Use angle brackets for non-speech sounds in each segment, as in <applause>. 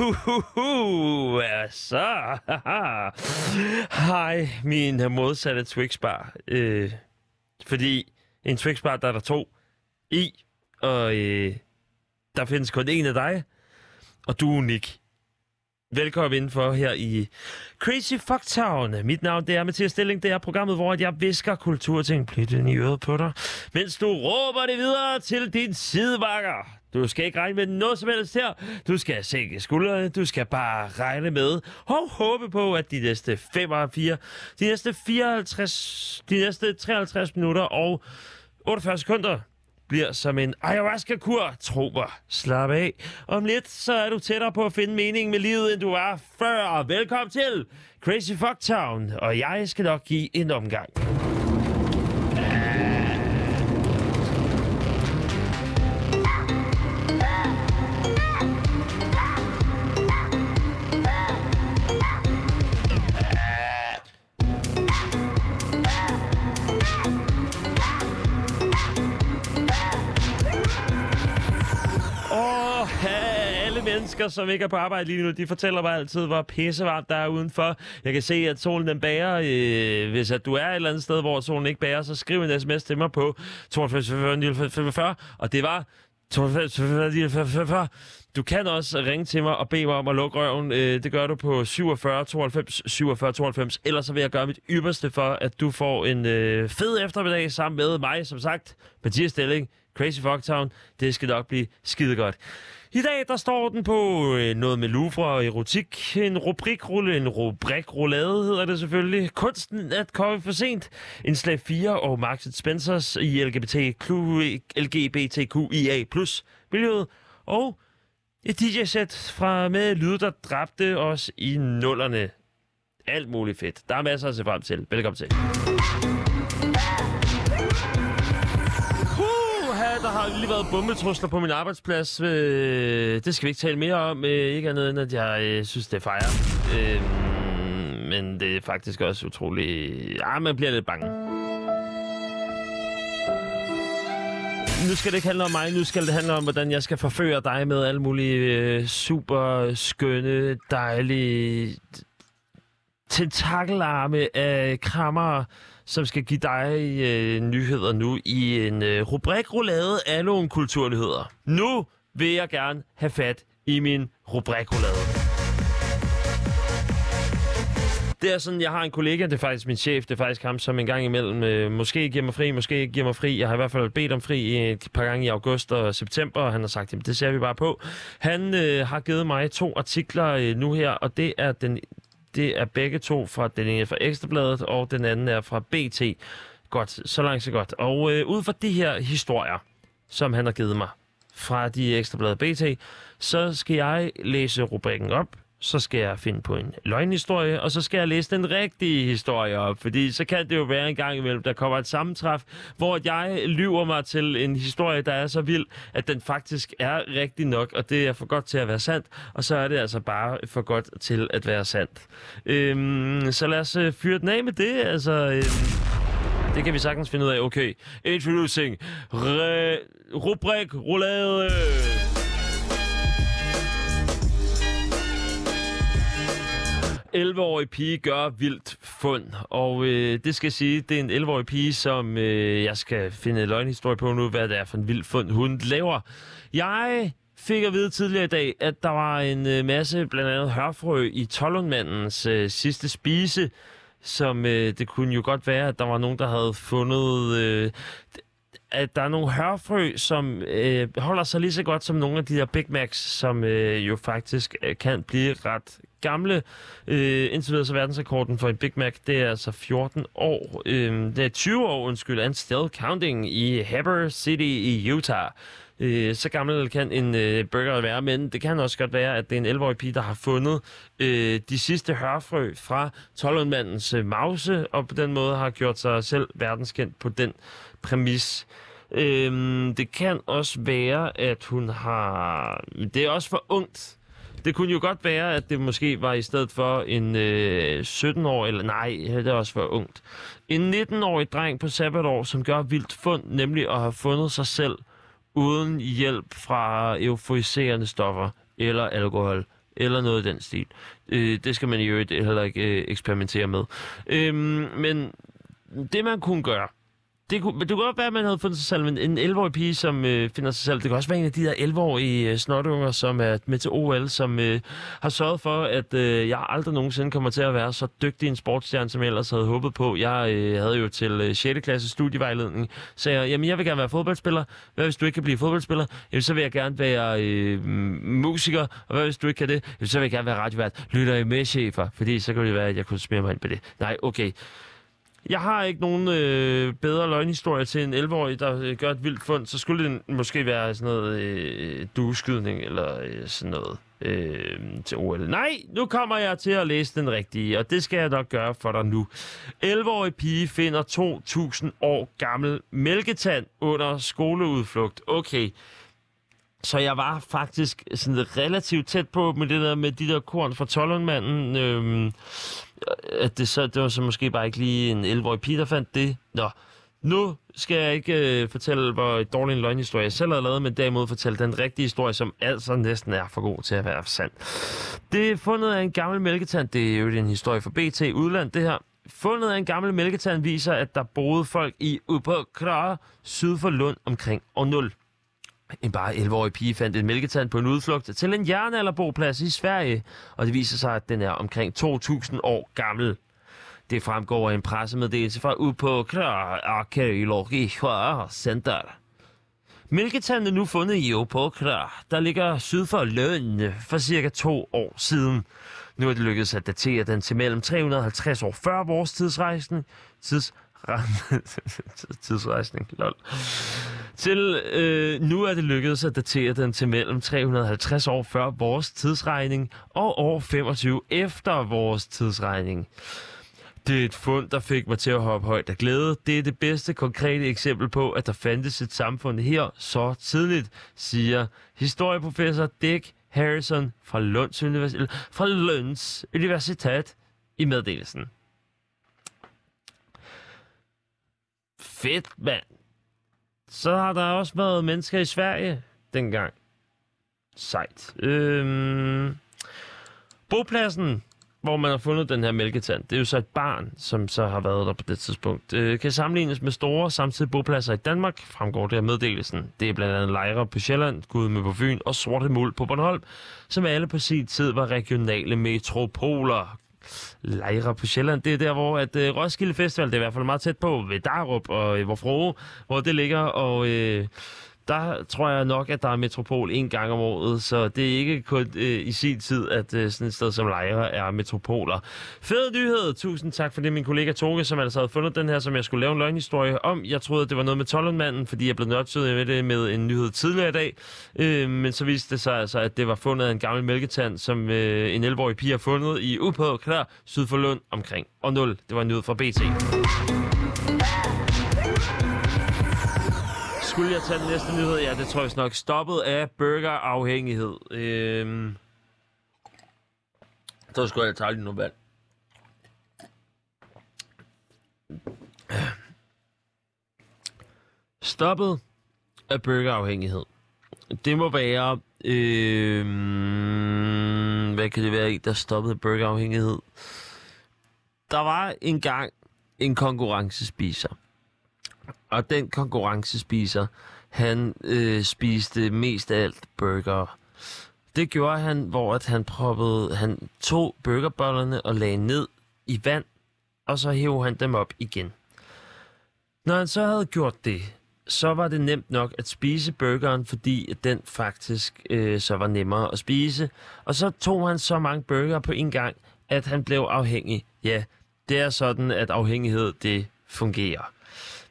Uhuhu, hvad så? Hej, min modsatte Twix-bar. Øh, fordi en Twix-bar, der er der to i, og øh, der findes kun en af dig, og du er unik. Velkommen indenfor her i Crazy Fuck Town. Mit navn det er Mathias Stilling. Det er programmet, hvor jeg visker kulturting plitten i øret på dig, mens du råber det videre til din sidebakker. Du skal ikke regne med noget som helst her. Du skal sænke skuldrene. Du skal bare regne med og håbe på, at de næste 54, de næste 54, de næste 53 minutter og 48 sekunder bliver som en ayahuasca-kur. Tro mig, slap af. Om lidt, så er du tættere på at finde mening med livet, end du var før. Velkommen til Crazy Fuck Town, og jeg skal nok give en omgang. Mennesker, som ikke er på arbejde lige nu, de fortæller mig altid, hvor pissevarmt der er udenfor. Jeg kan se, at solen den bærer. Øh, hvis at du er et eller andet sted, hvor solen ikke bærer, så skriv en sms til mig på 42 45, og det var Du kan også ringe til mig og bede mig om at lukke røven. Det gør du på 47 92 47 92. Ellers så vil jeg gøre mit ypperste for, at du får en fed eftermiddag sammen med mig, som sagt, Mathias Stilling, Crazy Fucktown. Det skal nok blive skide godt. I dag der står den på øh, noget med Louvre og erotik. En rubrikrulle, en rubrikrullade hedder det selvfølgelig. Kunsten at komme for sent. En slag 4 og Marks Spencers i LGBT, LGBTQIA miljøet. Og et DJ-sæt fra med lyd, der dræbte os i nullerne. Alt muligt fedt. Der er masser at se frem til. Velkommen til. Været bombetrusler på min arbejdsplads. Øh, det skal vi ikke tale mere om. Øh, ikke andet end, at jeg øh, synes, det er fejre. Øh, men det er faktisk også utrolig... Ja, man bliver lidt bange. Nu skal det ikke handle om mig, nu skal det handle om, hvordan jeg skal forføre dig med alle mulige øh, super skønne, dejlige tentakelarme af krammer, som skal give dig øh, nyheder nu i en øh, rubrikroulade af nogle kulturnyheder. Nu vil jeg gerne have fat i min rubrikroulade. Det er sådan, jeg har en kollega, det er faktisk min chef, det er faktisk ham, som en gang imellem øh, måske giver mig fri, måske ikke giver mig fri. Jeg har i hvert fald bedt om fri øh, et par gange i august og september, og han har sagt, jamen det ser vi bare på. Han øh, har givet mig to artikler øh, nu her, og det er den det er begge to fra den ene fra Ekstrabladet, og den anden er fra BT. Godt, så langt så godt. Og øh, ud fra de her historier, som han har givet mig fra de Ekstrabladet BT, så skal jeg læse rubrikken op, så skal jeg finde på en løgnhistorie, og så skal jeg læse den rigtige historie op, fordi så kan det jo være en gang imellem, der kommer et sammentræf, hvor jeg lyver mig til en historie, der er så vild, at den faktisk er rigtig nok, og det er for godt til at være sandt, og så er det altså bare for godt til at være sandt. Øhm, så lad os øh, fyre den af med det, altså... Øhm, det kan vi sagtens finde ud af. Okay, introducing re- rubrik roulade. 11-årig pige gør vildt fund, og øh, det skal sige, det er en 11-årig pige, som øh, jeg skal finde en løgnhistorie på nu, hvad det er for en vild fund, hun laver. Jeg fik at vide tidligere i dag, at der var en øh, masse, blandt andet hørfrø, i Tollundmandens øh, sidste spise, som øh, det kunne jo godt være, at der var nogen, der havde fundet... Øh, at der er nogle hørfrø, som øh, holder sig lige så godt som nogle af de der Big Macs, som øh, jo faktisk øh, kan blive ret gamle. Øh, indtil videre så verdensrekorden for en Big Mac, det er altså 14 år. Øh, det er 20 år, undskyld, and still counting i Heber City i Utah. Øh, så gammel kan en øh, burger være, men det kan også godt være, at det er en 11-årig pige, der har fundet øh, de sidste hørfrø fra Tollundmandens øh, mause, og på den måde har gjort sig selv verdenskendt på den præmis. Øhm, det kan også være, at hun har... Det er også for ungt. Det kunne jo godt være, at det måske var i stedet for en øh, 17-årig, eller nej, det er også for ungt. En 19-årig dreng på sabbatår, som gør vildt fund, nemlig at have fundet sig selv uden hjælp fra euforiserende stoffer eller alkohol eller noget i den stil. Øh, det skal man jo heller ikke øh, eksperimentere med. Øh, men det man kunne gøre, det kunne, det kunne godt være, at man havde fundet sig selv en, en 11-årig pige, som øh, finder sig selv. Det kan også være en af de der 11-årige øh, snotunger, som er med til OL, som øh, har sørget for, at øh, jeg aldrig nogensinde kommer til at være så dygtig en sportsstjerne, som jeg ellers havde håbet på. Jeg øh, havde jo til øh, 6. klasse studievejledning, så jeg, jamen, jeg vil gerne være fodboldspiller. Hvad hvis du ikke kan blive fodboldspiller? Jamen, så vil jeg gerne være øh, musiker. Og hvad hvis du ikke kan det? Jamen, så vil jeg gerne være radiovært. Lytter I med, chefer? Fordi så kunne det være, at jeg kunne smere mig ind på det. Nej, okay. Jeg har ikke nogen øh, bedre løgnhistorie til en 11-årig, der øh, gør et vildt fund. Så skulle det måske være sådan noget øh, dueskydning eller øh, sådan noget øh, til OL. Nej, nu kommer jeg til at læse den rigtige, og det skal jeg nok gøre for dig nu. 11-årig pige finder 2.000 år gammel mælketand under skoleudflugt. Okay, så jeg var faktisk sådan relativt tæt på med det der med de der korn fra Tollundmanden. Øh, Øh, at det, så, det var så måske bare ikke lige en 11-årig pige, der fandt det. Nå, nu skal jeg ikke øh, fortælle, hvor dårlig en løgnhistorie jeg selv har lavet, men derimod fortælle den rigtige historie, som altså næsten er for god til at være sand. Det er fundet af en gammel mælketand. Det er jo en historie fra BT Udland, det her. Fundet af en gammel mælketand viser, at der boede folk i Upokra syd for Lund omkring år 0. En bare 11-årig pige fandt en mælketand på en udflugt til en jernalderboplads i Sverige, og det viser sig, at den er omkring 2.000 år gammel. Det fremgår af en pressemeddelelse fra UPO Arkeologi Center. Mælketanden er nu fundet i Opokra, der ligger syd for Løn for cirka to år siden. Nu er det lykkedes at datere den til mellem 350 år før vores tidsrejsen, tids <laughs> tidsrejsning, lol. Til øh, nu er det lykkedes at datere den til mellem 350 år før vores tidsregning og år 25 efter vores tidsregning. Det er et fund, der fik mig til at hoppe højt af glæde. Det er det bedste konkrete eksempel på, at der fandtes et samfund her så tidligt, siger historieprofessor Dick Harrison fra Lunds, Universitet, fra Lunds Universitet i meddelelsen. Fedt, mand. Så har der også været mennesker i Sverige dengang. Sejt. Øhm, bopladsen, hvor man har fundet den her mælketand, det er jo så et barn, som så har været der på det tidspunkt. Øh, kan sammenlignes med store samtidige bopladser i Danmark, fremgår det af meddelelsen. Det er blandt andet Lejre på Sjælland, Gudme på Fyn og Sorte Muld på Bornholm, som alle på sin tid var regionale metropoler lejre på Sjælland. Det er der, hvor at, øh, Roskilde Festival, det er i hvert fald meget tæt på, ved Darup og øh, hvor hvor det ligger, og Øh, der tror jeg nok, at der er metropol en gang om året, så det er ikke kun øh, i sin tid, at øh, sådan et sted som Lejre er metropoler. Fed nyhed! Tusind tak for det, min kollega Toge, som altså havde fundet den her, som jeg skulle lave en løgnhistorie om. Jeg troede, at det var noget med Tollundmanden, fordi jeg blev nødt med det med en nyhed tidligere i dag. Øh, men så viste det sig altså, at det var fundet af en gammel mælketand, som øh, en 11-årig pige har fundet i Upå, klar, syd for Lund, omkring og 0. Det var en nyhed fra BT. Skulle jeg tage den næste nyhed? Ja, det tror jeg nok. Stoppet af burgerafhængighed. Øhm... Så skulle jeg tage lige noget vand. Stoppet af burgerafhængighed. Det må være... Øhm... Hvad kan det være, der stoppede burgerafhængighed? Der var engang en konkurrencespiser og den konkurrencespiser, han øh, spiste mest af alt burger. Det gjorde han, hvor at han proppede, han tog burgerbollerne og lagde ned i vand, og så hævde han dem op igen. Når han så havde gjort det, så var det nemt nok at spise burgeren, fordi den faktisk øh, så var nemmere at spise. Og så tog han så mange burger på en gang, at han blev afhængig. Ja, det er sådan, at afhængighed det fungerer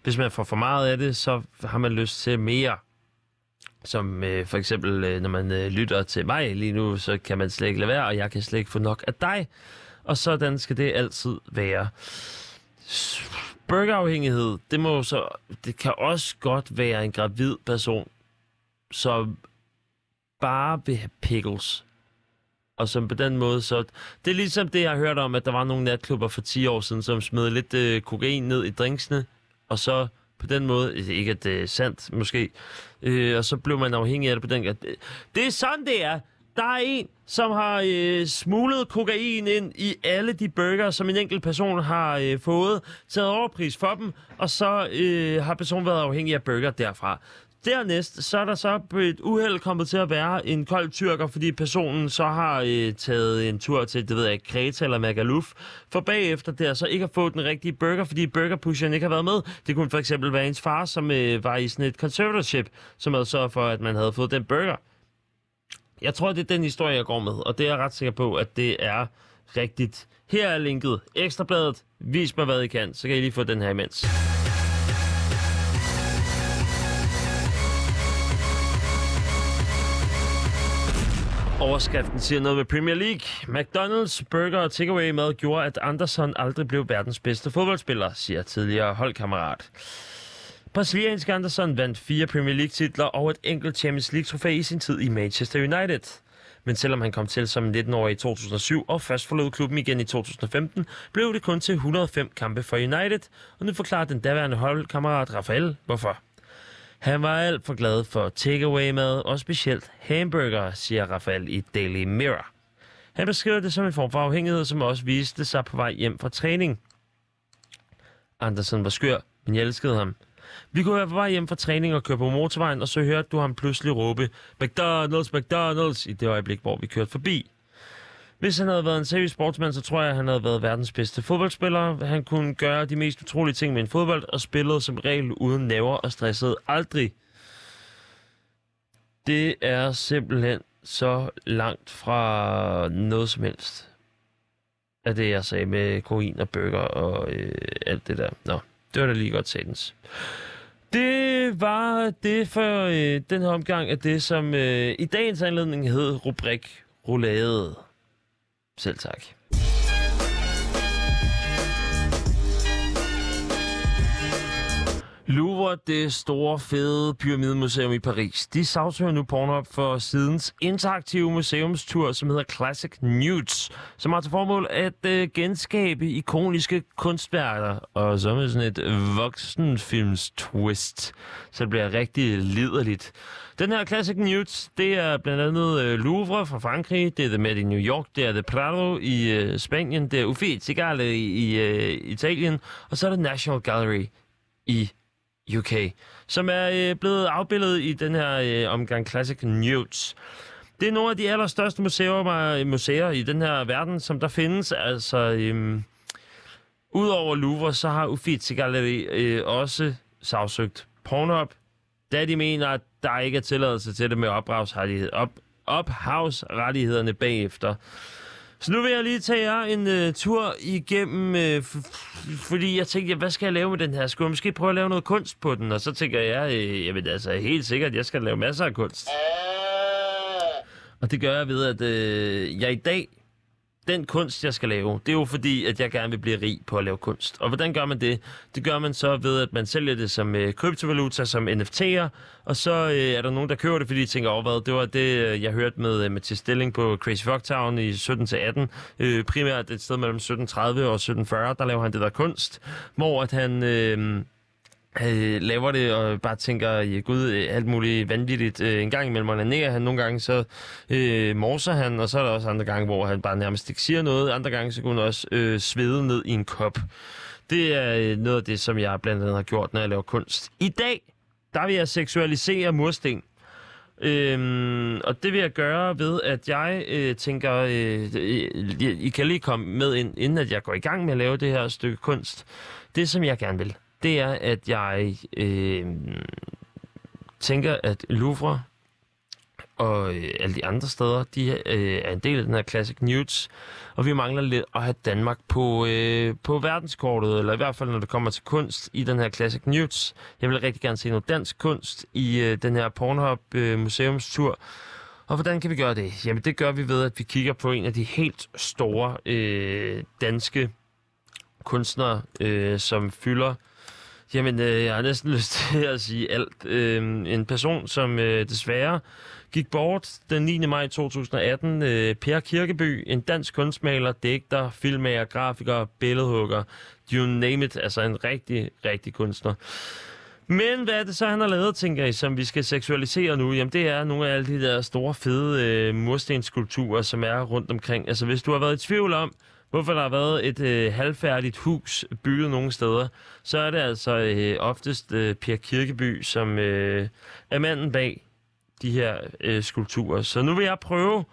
hvis man får for meget af det, så har man lyst til mere. Som øh, for eksempel, øh, når man øh, lytter til mig lige nu, så kan man slet ikke lade være, og jeg kan slet ikke få nok af dig. Og sådan skal det altid være. Burgerafhængighed, det må så, det kan også godt være en gravid person, som bare vil have pickles. Og som på den måde, så... Det er ligesom det, jeg har hørt om, at der var nogle natklubber for 10 år siden, som smed lidt øh, kokain ned i drinksene, og så på den måde, ikke at det er sandt måske, øh, og så blev man afhængig af det på den måde. Det er sådan, det er. der er en, som har øh, smuglet kokain ind i alle de burger, som en enkelt person har øh, fået, taget overpris for dem, og så øh, har personen været afhængig af burger derfra. Dernæst, så er der så på et uheld kommet til at være en kold tyrker, fordi personen så har øh, taget en tur til, det ved jeg Kreta eller Magaluf, for bagefter der så ikke har fået den rigtige burger, fordi burgerpusheren ikke har været med. Det kunne for eksempel være ens far, som øh, var i sådan et conservatorship, som havde sørget for, at man havde fået den burger. Jeg tror, det er den historie, jeg går med, og det er jeg ret sikker på, at det er rigtigt. Her er linket. Ekstrabladet. Vis mig, hvad I kan, så kan I lige få den her imens. Overskriften siger noget med Premier League. McDonald's burger og takeaway mad gjorde, at Anderson aldrig blev verdens bedste fodboldspiller, siger tidligere holdkammerat. Brasiliansk Anderson vandt fire Premier League-titler og et enkelt Champions League-trofæ i sin tid i Manchester United. Men selvom han kom til som 19-årig i 2007 og først forlod klubben igen i 2015, blev det kun til 105 kampe for United, og nu forklarer den daværende holdkammerat Rafael, hvorfor. Han var alt for glad for takeaway-mad og specielt hamburger, siger Rafael i Daily Mirror. Han beskriver det som en form for afhængighed, som også viste sig på vej hjem fra træning. Andersen var skør, men jeg elskede ham. Vi kunne være på vej hjem fra træning og køre på motorvejen, og så hørte du ham pludselig råbe, McDonald's, McDonald's, i det øjeblik, hvor vi kørte forbi. Hvis han havde været en seriøs sportsmand, så tror jeg, at han havde været verdens bedste fodboldspiller. Han kunne gøre de mest utrolige ting med en fodbold, og spillede som regel uden næver og stressede aldrig. Det er simpelthen så langt fra noget som helst af det, jeg sagde med koin og bøger og øh, alt det der. Nå, det var da lige godt satans. Det var det for øh, den her omgang af det, som øh, i dagens anledning hed rubrik Roulade. Selv tak. Louvre, det store, fede pyramidemuseum i Paris, de sagsøger nu Pornhub for sidens interaktive museumstur, som hedder Classic Nudes, som har til formål at øh, genskabe ikoniske kunstværker, og så med sådan et voksenfilms twist, så det bliver rigtig liderligt. Den her Classic Nudes, det er blandt andet øh, Louvre fra Frankrig, det er The Met i New York, det er The Prado i øh, Spanien, det er Uffizi Gallery i, i øh, Italien, og så er det National Gallery i UK, som er øh, blevet afbildet i den her øh, omgang Classic News. Det er nogle af de allerstørste museer, øh, museer i den her verden, som der findes. Altså, øhm, udover Louvre, så har Uffizi Galleri øh, også sagsøgt Pornhub, da de mener, at der ikke er tilladelse til det med ophavsrettighed, op, ophavsrettighederne bagefter. Så nu vil jeg lige tage jer en uh, tur igennem, uh, fordi jeg tænkte, ja, hvad skal jeg lave med den her? Skulle jeg måske prøve at lave noget kunst på den? Og så tænker jeg, øh, uh, jeg ved altså helt sikkert, jeg skal lave masser af kunst. Og det gør jeg ved, at øh, jeg i dag den kunst, jeg skal lave, det er jo fordi, at jeg gerne vil blive rig på at lave kunst. Og hvordan gør man det? Det gør man så ved, at man sælger det som øh, kryptovaluta, som NFT'er, og så øh, er der nogen, der køber det, fordi de tænker, oh, hvad, det var det, øh, jeg hørte med øh, Mathias Stilling på Crazy Town i 17-18. Øh, primært et sted mellem 1730 og 1740, der laver han det der kunst, hvor at han... Øh, øh, laver det og bare tænker, ja, gud, øh, alt muligt vanvittigt. Øh, en gang imellem onanerer han, nogle gange så øh, morser han, og så er der også andre gange, hvor han bare nærmest ikke siger noget. Andre gange så kunne han også øh, svede ned i en kop. Det er øh, noget af det, som jeg blandt andet har gjort, når jeg laver kunst. I dag, der vil jeg seksualisere mursten. Øhm, og det vil jeg gøre ved, at jeg øh, tænker, øh, I, I kan lige komme med ind, inden at jeg går i gang med at lave det her stykke kunst. Det, som jeg gerne vil, det er, at jeg øh, tænker, at Louvre og øh, alle de andre steder, de øh, er en del af den her Classic News, og vi mangler lidt at have Danmark på, øh, på verdenskortet, eller i hvert fald når det kommer til kunst i den her Classic News. Jeg vil rigtig gerne se noget dansk kunst i øh, den her Pornhub øh, museumstur. Og hvordan kan vi gøre det? Jamen det gør vi ved, at vi kigger på en af de helt store øh, danske kunstnere, øh, som fylder Jamen, øh, jeg har næsten <laughs> lyst til at sige alt. Øh, en person, som øh, desværre gik bort den 9. maj 2018. Øh, per Kirkeby, en dansk kunstmaler, digter, filmmager, grafiker, billedhugger, you name it. Altså en rigtig, rigtig kunstner. Men hvad er det så, han har lavet, tænker I, som vi skal seksualisere nu? Jamen, det er nogle af alle de der store, fede øh, murstenskulpturer, som er rundt omkring. Altså, hvis du har været i tvivl om, hvorfor der har været et øh, halvfærdigt hus bygget nogle steder, så er det altså øh, oftest øh, Per Kirkeby, som øh, er manden bag de her øh, skulpturer. Så nu vil jeg prøve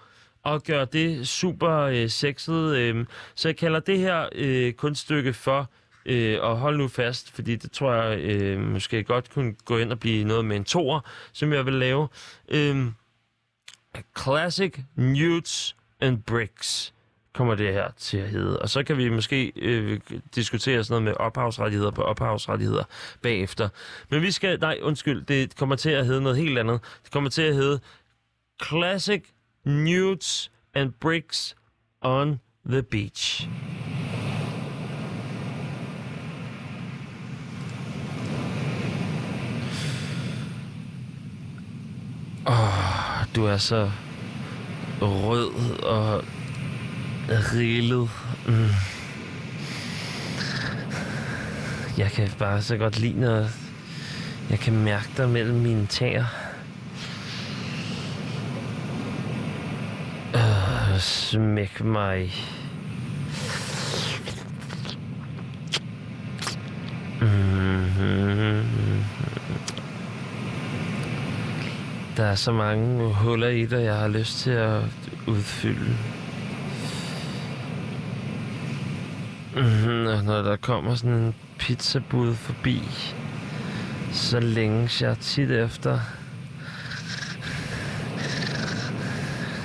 at gøre det super øh, sexet. Øh, så jeg kalder det her øh, kunststykke for Øh, og hold nu fast, fordi det tror jeg øh, måske godt kunne gå ind og blive noget med en toer, som jeg vil lave. Øh, Classic Nudes and Bricks kommer det her til at hedde. Og så kan vi måske øh, diskutere sådan noget med ophavsrettigheder på ophavsrettigheder bagefter. Men vi skal, nej undskyld, det kommer til at hedde noget helt andet. Det kommer til at hedde Classic Nudes and Bricks on the Beach. Åh, oh, du er så rød og rillet. Mm. Jeg kan bare så godt lide, når jeg kan mærke dig mellem mine tæer. Øh, smæk mig. Mm-hmm. Der er så mange huller i dig, jeg har lyst til at udfylde. Mm-hmm, når der kommer sådan en pizzabud forbi, så længes jeg tit efter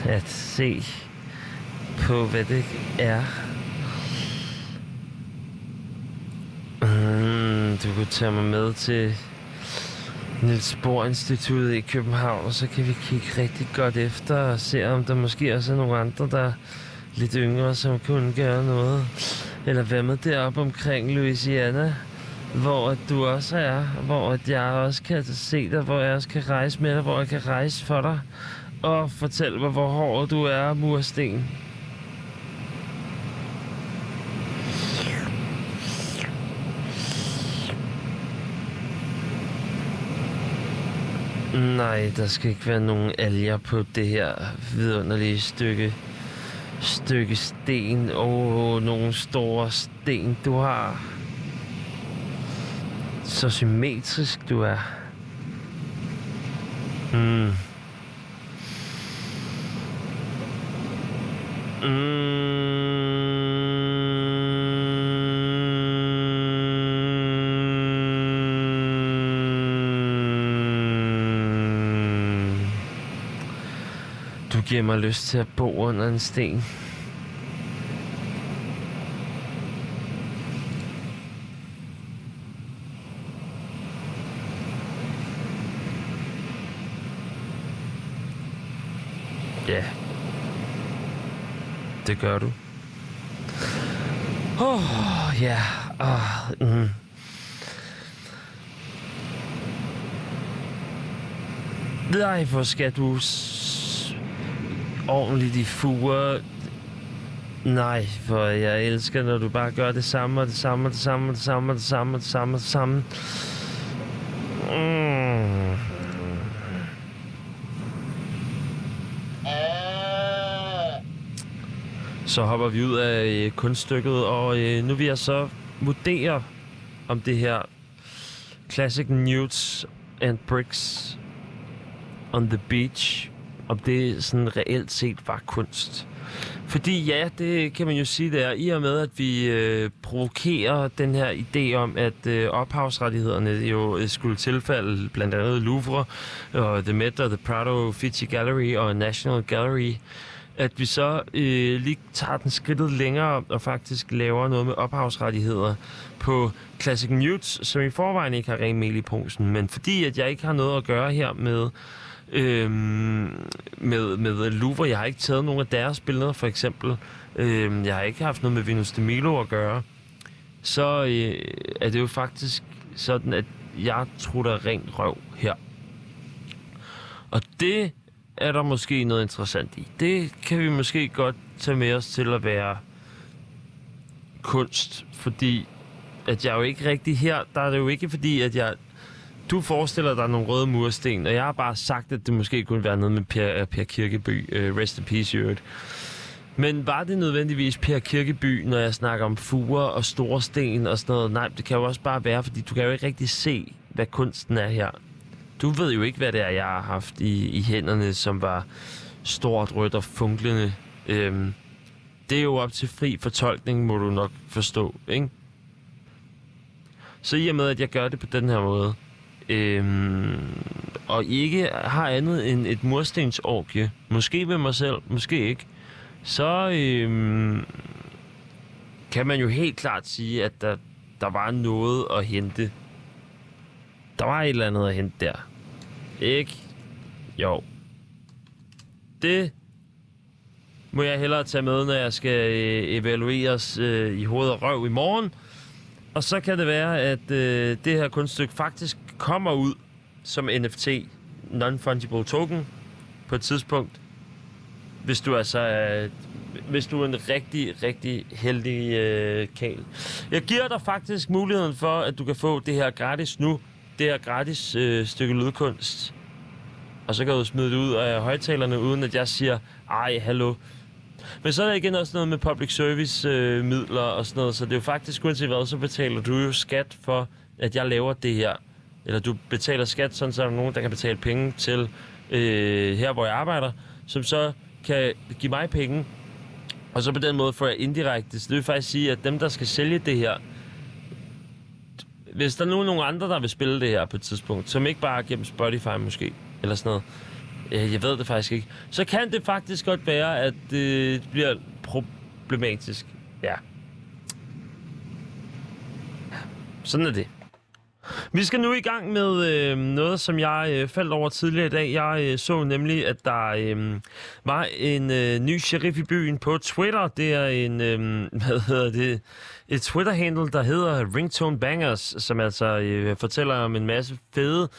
at se på, hvad det er. Mm, du kunne tage mig med til Niels Bohr Instituttet i København, og så kan vi kigge rigtig godt efter og se, om der måske også er nogle andre, der lidt yngre, som kunne gøre noget. Eller hvad med deroppe omkring Louisiana, hvor du også er, hvor jeg også kan se dig, hvor jeg også kan rejse med dig, hvor jeg kan rejse for dig og fortælle mig, hvor hård du er, mursten. Nej, der skal ikke være nogen alger på det her vidunderlige stykke stykke sten. Åh, oh, nogle store sten, du har. Så symmetrisk du er. Mm. Mm. Giver mig lyst til at bo under en sten. Ja. Det gør du. Åh, oh, ja. Oh, mm. Nej, hvor skal du ordentligt i fuger. Nej, for jeg elsker, når du bare gør det samme, og det samme, og det samme, og det samme, og det samme, og det samme, og det samme. Mm. Så hopper vi ud af øh, kunststykket, og øh, nu vil jeg så vurdere, om det her Classic Nudes and Bricks on the Beach om det sådan reelt set var kunst. Fordi ja, det kan man jo sige, det er i og med, at vi øh, provokerer den her idé om, at øh, ophavsrettighederne jo øh, skulle tilfalde blandt andet Louvre, og The Met og The Prado Uffizi Gallery og National Gallery, at vi så øh, lige tager den skridtet længere og faktisk laver noget med ophavsrettigheder på Classic Mutes, som i forvejen ikke har ren mel i posen, men fordi at jeg ikke har noget at gøre her med Øhm, med, med Louvre. Jeg har ikke taget nogen af deres billeder, for eksempel. Øhm, jeg har ikke haft noget med Venus de Milo at gøre. Så øh, er det jo faktisk sådan, at jeg tror, der er rent røv her. Og det er der måske noget interessant i. Det kan vi måske godt tage med os til at være kunst, fordi at jeg jo ikke rigtig her, der er det jo ikke fordi, at jeg du forestiller dig nogle røde mursten, og jeg har bare sagt, at det måske kunne være noget med Per, øh, per Kirkeby. Uh, rest in peace, i Men var det nødvendigvis Per Kirkeby, når jeg snakker om fuger og store sten og sådan noget? Nej, det kan jo også bare være, fordi du kan jo ikke rigtig se, hvad kunsten er her. Du ved jo ikke, hvad det er, jeg har haft i, i hænderne, som var stort, rødt og funklende. Øhm, det er jo op til fri fortolkning, må du nok forstå, ikke? Så i og med, at jeg gør det på den her måde, øhm, og ikke har andet end et murstensorgie, måske med mig selv, måske ikke, så øhm, kan man jo helt klart sige, at der, der var noget at hente. Der var et eller andet at hente der. Ikke? Jo. Det må jeg hellere tage med, når jeg skal øh, evalueres øh, i hoved og røv i morgen. Og så kan det være, at øh, det her kunststykke faktisk kommer ud som NFT, non-fungible token, på et tidspunkt. Hvis du altså er, hvis du er en rigtig, rigtig heldig øh, kal. Jeg giver dig faktisk muligheden for, at du kan få det her gratis nu. Det her gratis øh, stykke lydkunst. Og så kan du smide det ud af højtalerne, uden at jeg siger, ej, hallo, men så er der igen også noget med public service øh, midler og sådan noget, så det er jo faktisk, uanset hvad, så betaler du jo skat for, at jeg laver det her. Eller du betaler skat, sådan så er der nogen, der kan betale penge til øh, her, hvor jeg arbejder, som så kan give mig penge. Og så på den måde får jeg indirekte. Så det vil faktisk sige, at dem, der skal sælge det her, hvis der er nogen, andre, der vil spille det her på et tidspunkt, som ikke bare gennem Spotify måske, eller sådan noget, jeg ved det faktisk ikke. Så kan det faktisk godt være, at det bliver problematisk. Ja. Sådan er det. Vi skal nu i gang med øh, noget, som jeg øh, faldt over tidligere i dag. Jeg øh, så nemlig, at der øh, var en øh, ny sheriff i byen på Twitter. Det er en, øh, <laughs> hvad hedder det, et Twitter-handle, der hedder Ringtone Bangers, som altså øh, fortæller om en masse fede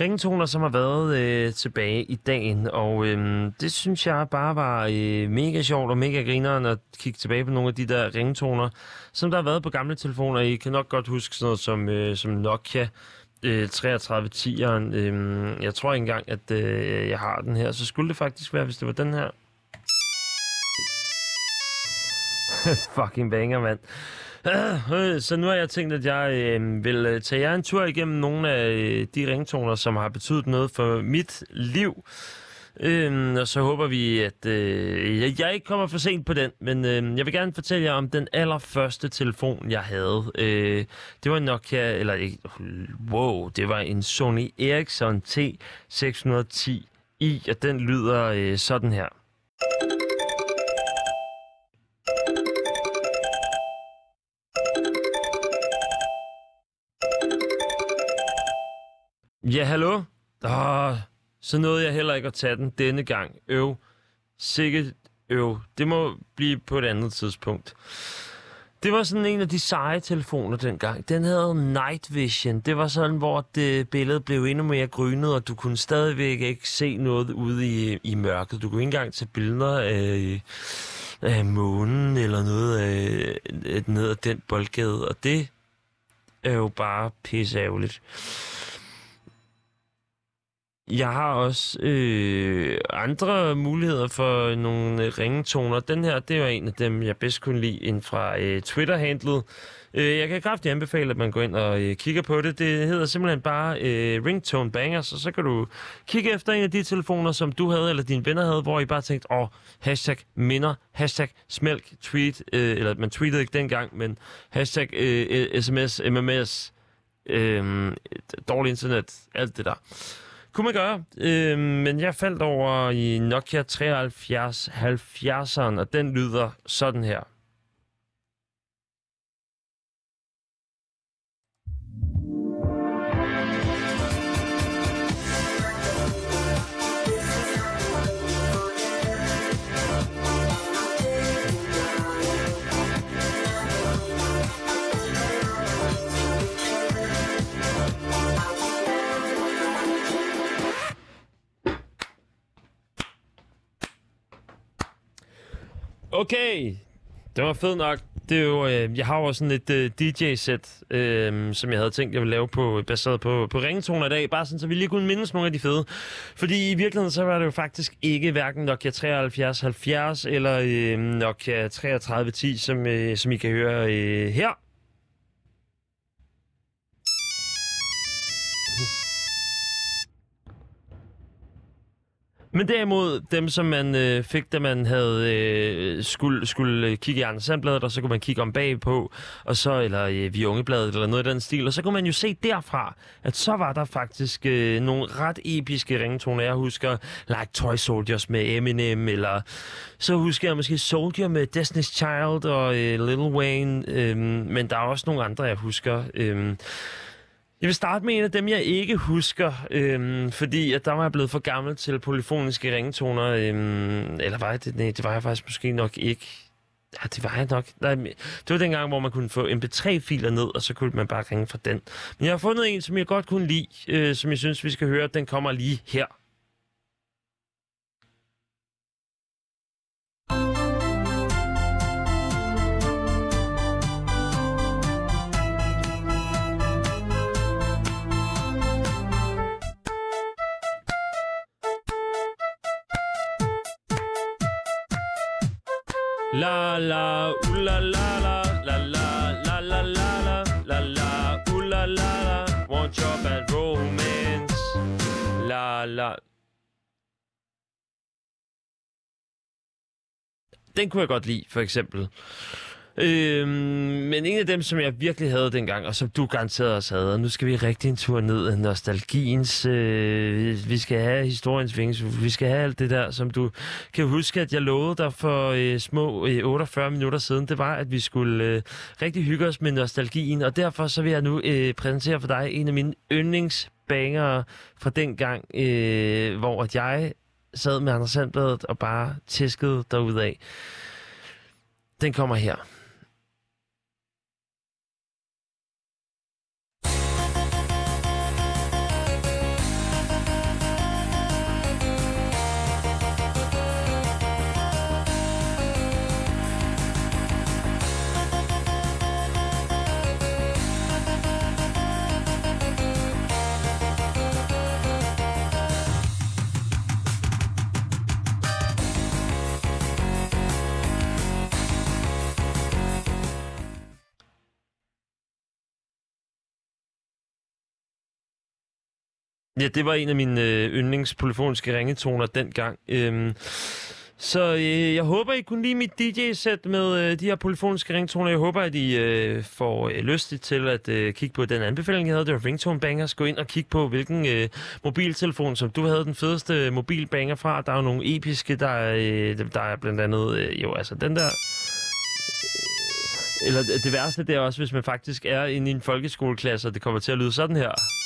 ringtoner, som har været øh, tilbage i dagen, og øh, det synes jeg bare var øh, mega sjovt og mega grineren at kigge tilbage på nogle af de der ringtoner, som der har været på gamle telefoner. I kan nok godt huske sådan noget som, øh, som Nokia øh, 3310'eren. Øh, jeg tror ikke engang, at øh, jeg har den her, så skulle det faktisk være, hvis det var den her. <laughs> Fucking banger, mand. Øh, øh, så nu har jeg tænkt, at jeg øh, vil øh, tage jer en tur igennem nogle af øh, de ringtoner, som har betydet noget for mit liv. Øh, og så håber vi, at øh, jeg, jeg ikke kommer for sent på den, men øh, jeg vil gerne fortælle jer om den allerførste telefon, jeg havde. Øh, det var en Nokia, eller ikke, wow, det var en Sony Ericsson T610i, og den lyder øh, sådan her. Ja, hallo? Oh, så nåede jeg heller ikke at tage den denne gang. Øv. Sikkert øv. Det må blive på et andet tidspunkt. Det var sådan en af de seje telefoner dengang. Den havde night vision. Det var sådan, hvor det billede blev endnu mere grynet, og du kunne stadigvæk ikke se noget ude i, i mørket. Du kunne ikke engang tage billeder af, af månen eller noget af, ned ad den boldgade. Og det er jo bare pisseærgerligt. Jeg har også øh, andre muligheder for nogle øh, ringetoner. Den her, det er jo en af dem, jeg bedst kunne lide ind fra øh, Twitter-handlet. Øh, jeg kan kraftigt anbefale, at man går ind og øh, kigger på det. Det hedder simpelthen bare øh, Ringtone Bangers, og så kan du kigge efter en af de telefoner, som du havde, eller dine venner havde, hvor I bare tænkte, åh, hashtag minder, hashtag smælk, tweet, øh, eller man tweetede ikke dengang, men hashtag øh, sms, mms, øh, dårlig internet, alt det der kunne man gøre, øh, men jeg faldt over i Nokia 7370'eren, og den lyder sådan her. Okay, det var fedt nok. Det er jo, øh, jeg har jo sådan et øh, DJ-sæt, øh, som jeg havde tænkt, jeg ville lave på, baseret på, på ringetoner i dag, bare sådan, så vi lige kunne mindes nogle af de fede. Fordi i virkeligheden, så var det jo faktisk ikke hverken Nokia 7370 eller øh, Nokia 3310, som, øh, som I kan høre øh, her. Men derimod dem, som man øh, fik, da man havde øh, skulle, skulle øh, kigge i Anders Sandbladet, og så kunne man kigge om bagpå, og så, eller øh, Vi Ungebladet, eller noget i den stil, og så kunne man jo se derfra, at så var der faktisk øh, nogle ret episke ringetoner. Jeg husker Like Toy Soldiers med Eminem, eller så husker jeg måske Soldier med Destiny's Child og øh, Lil Wayne, øh, men der er også nogle andre, jeg husker. Øh, jeg vil starte med en af dem, jeg ikke husker, øhm, fordi at der var jeg blevet for gammel til polyfoniske ringtoner. Øhm, eller var jeg det? Nej, det var jeg faktisk måske nok ikke. Ja, det var jeg nok. Nej, det var dengang, hvor man kunne få MP3-filer ned, og så kunne man bare ringe fra den. Men jeg har fundet en, som jeg godt kunne lide, øh, som jeg synes, vi skal høre. Den kommer lige her. La la, uh la la la, la la, la la la la, la la, uh la la la, want your bad romance. La la. Den kunne jeg godt lide, for eksempel. Øhm, men en af dem, som jeg virkelig havde dengang, og som du garanteret også havde, og nu skal vi rigtig en tur ned af nostalgiens, øh, vi skal have historiens vinges, vi skal have alt det der, som du kan huske, at jeg lovede dig for øh, små øh, 48 minutter siden, det var, at vi skulle øh, rigtig hygge os med nostalgien, og derfor så vil jeg nu øh, præsentere for dig en af mine yndlingsbangere fra den gang, øh, hvor at jeg sad med Anders Sandbladet og bare tæskede derudad. Den kommer her. Ja, det var en af mine øh, yndlingspolyfoniske ringetoner dengang. Øhm, så øh, jeg håber, I kunne lide mit DJ-sæt med øh, de her polyfoniske ringtoner. Jeg håber, at I øh, får øh, lyst til at øh, kigge på den anbefaling, jeg havde. Det var Ringtone Bangers. Gå ind og kig på, hvilken øh, mobiltelefon, som du havde den fedeste mobilbanger fra. Der er jo nogle episke, der, øh, der er blandt andet, øh, jo altså den der... Eller det værste, det er også, hvis man faktisk er inde i en folkeskoleklasse, og det kommer til at lyde sådan her.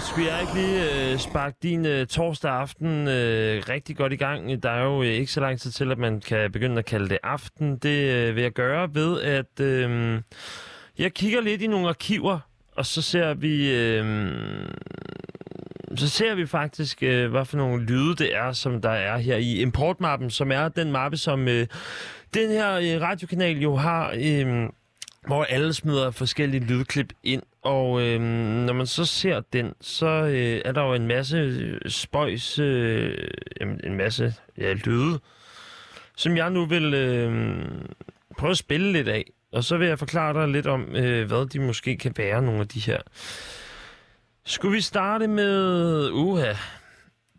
Skulle jeg ikke lige øh, sparke din øh, torsdag aften øh, rigtig godt i gang? Der er jo øh, ikke så lang tid til, at man kan begynde at kalde det aften. Det øh, vil jeg gøre ved, at øh, jeg kigger lidt i nogle arkiver, og så ser vi... Øh, så ser vi faktisk, øh, hvad for nogle lyde det er, som der er her i importmappen, som er den mappe, som øh, den her øh, radiokanal jo har... Øh, hvor alle smider forskellige lydklip ind, og øh, når man så ser den, så øh, er der jo en masse øh, spøjs, øh, en masse ja, lyde, som jeg nu vil øh, prøve at spille lidt af. Og så vil jeg forklare dig lidt om, øh, hvad de måske kan være, nogle af de her. Skulle vi starte med... Uha,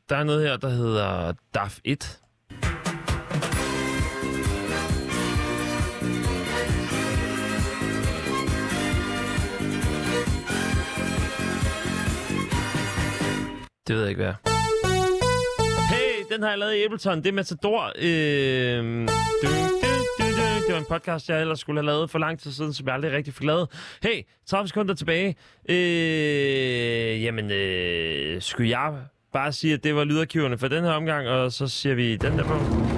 der er noget her, der hedder DAF 1. Det ved jeg ikke, hvad Hey, den har jeg lavet i Ableton. Det er Matador. Øh, du, du, du, du. Det var en podcast, jeg ellers skulle have lavet for lang tid siden, som jeg aldrig rigtig fik lavet. Hey, 30 sekunder tilbage. Øh, jamen, øh, skulle jeg bare sige, at det var lydarkiverne for den her omgang, og så siger vi den der på.